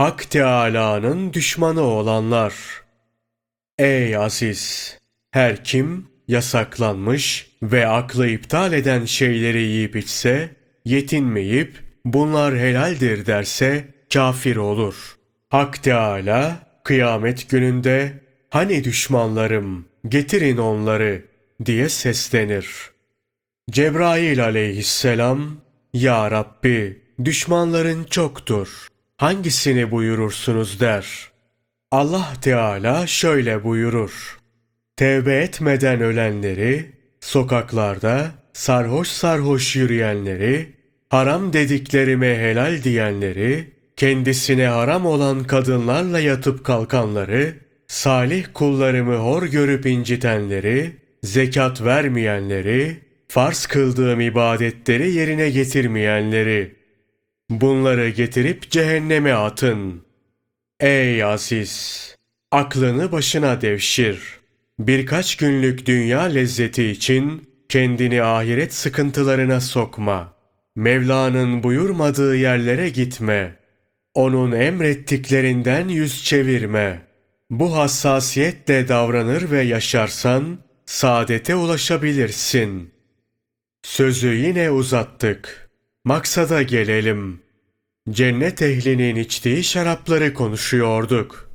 Hak Teâlâ'nın düşmanı olanlar. Ey aziz! Her kim yasaklanmış ve aklı iptal eden şeyleri yiyip içse, yetinmeyip bunlar helaldir derse kafir olur. Hak Teâlâ kıyamet gününde hani düşmanlarım getirin onları diye seslenir. Cebrail aleyhisselam Ya Rabbi düşmanların çoktur. Hangisini buyurursunuz der. Allah Teala şöyle buyurur. Tevbe etmeden ölenleri, sokaklarda sarhoş sarhoş yürüyenleri, haram dediklerime helal diyenleri, kendisine haram olan kadınlarla yatıp kalkanları, salih kullarımı hor görüp incitenleri, zekat vermeyenleri, farz kıldığım ibadetleri yerine getirmeyenleri, bunları getirip cehenneme atın. Ey aziz! Aklını başına devşir. Birkaç günlük dünya lezzeti için kendini ahiret sıkıntılarına sokma. Mevla'nın buyurmadığı yerlere gitme. Onun emrettiklerinden yüz çevirme. Bu hassasiyetle davranır ve yaşarsan saadete ulaşabilirsin. Sözü yine uzattık. Maksada gelelim. Cennet ehlinin içtiği şarapları konuşuyorduk.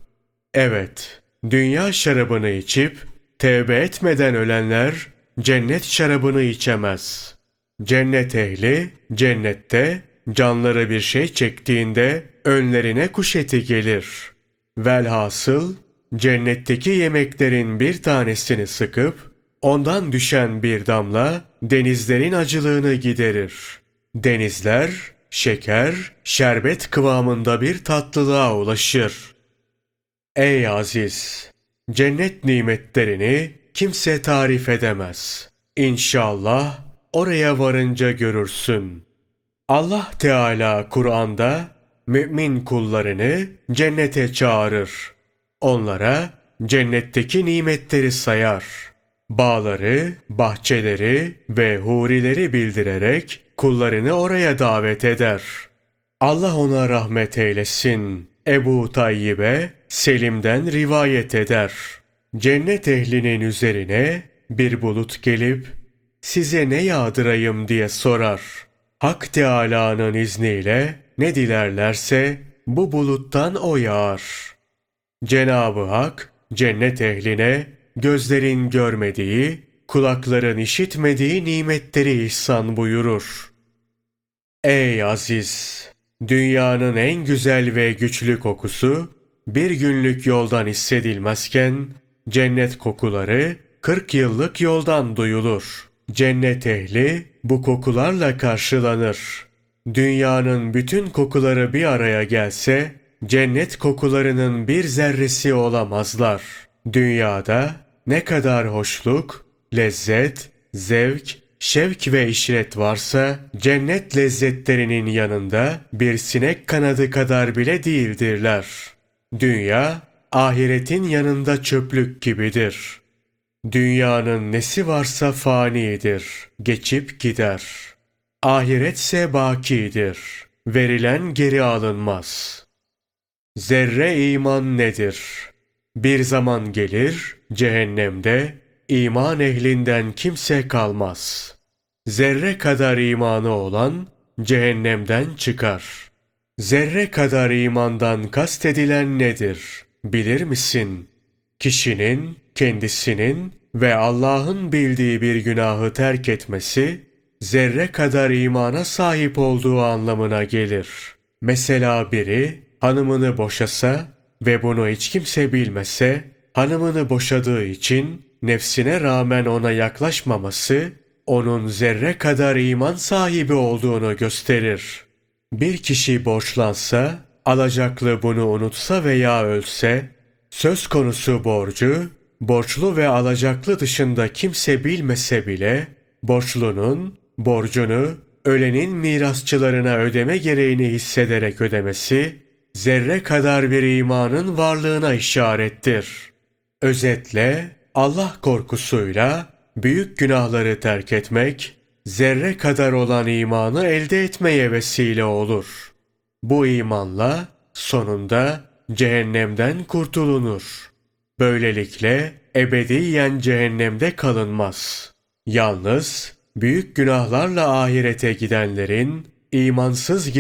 Evet, dünya şarabını içip tevbe etmeden ölenler cennet şarabını içemez. Cennet ehli cennette canları bir şey çektiğinde önlerine kuş eti gelir. Velhasıl cennetteki yemeklerin bir tanesini sıkıp ondan düşen bir damla denizlerin acılığını giderir. Denizler şeker, şerbet kıvamında bir tatlılığa ulaşır. Ey aziz! Cennet nimetlerini kimse tarif edemez. İnşallah oraya varınca görürsün. Allah Teala Kur'an'da mümin kullarını cennete çağırır. Onlara cennetteki nimetleri sayar. Bağları, bahçeleri ve hurileri bildirerek kullarını oraya davet eder. Allah ona rahmet eylesin. Ebu Tayyip'e Selim'den rivayet eder. Cennet ehlinin üzerine bir bulut gelip size ne yağdırayım diye sorar. Hak Teâlâ'nın izniyle ne dilerlerse bu buluttan o yağar. Cenab-ı Hak cennet ehline gözlerin görmediği, kulakların işitmediği nimetleri ihsan buyurur. Ey aziz! Dünyanın en güzel ve güçlü kokusu bir günlük yoldan hissedilmezken cennet kokuları 40 yıllık yoldan duyulur. Cennet ehli bu kokularla karşılanır. Dünyanın bütün kokuları bir araya gelse cennet kokularının bir zerresi olamazlar. Dünyada ne kadar hoşluk, lezzet, zevk, şevk ve işret varsa cennet lezzetlerinin yanında bir sinek kanadı kadar bile değildirler. Dünya ahiretin yanında çöplük gibidir. Dünyanın nesi varsa fanidir, geçip gider. Ahiretse bakidir, verilen geri alınmaz. Zerre iman nedir? Bir zaman gelir, cehennemde iman ehlinden kimse kalmaz. Zerre kadar imanı olan cehennemden çıkar. Zerre kadar imandan kastedilen nedir? Bilir misin? Kişinin kendisinin ve Allah'ın bildiği bir günahı terk etmesi, zerre kadar imana sahip olduğu anlamına gelir. Mesela biri hanımını boşasa ve bunu hiç kimse bilmese, hanımını boşadığı için nefsine rağmen ona yaklaşmaması, onun zerre kadar iman sahibi olduğunu gösterir. Bir kişi borçlansa, alacaklı bunu unutsa veya ölse, söz konusu borcu, borçlu ve alacaklı dışında kimse bilmese bile, borçlunun, borcunu, ölenin mirasçılarına ödeme gereğini hissederek ödemesi, zerre kadar bir imanın varlığına işarettir. Özetle Allah korkusuyla büyük günahları terk etmek, zerre kadar olan imanı elde etmeye vesile olur. Bu imanla sonunda cehennemden kurtulunur. Böylelikle ebediyen cehennemde kalınmaz. Yalnız büyük günahlarla ahirete gidenlerin imansız git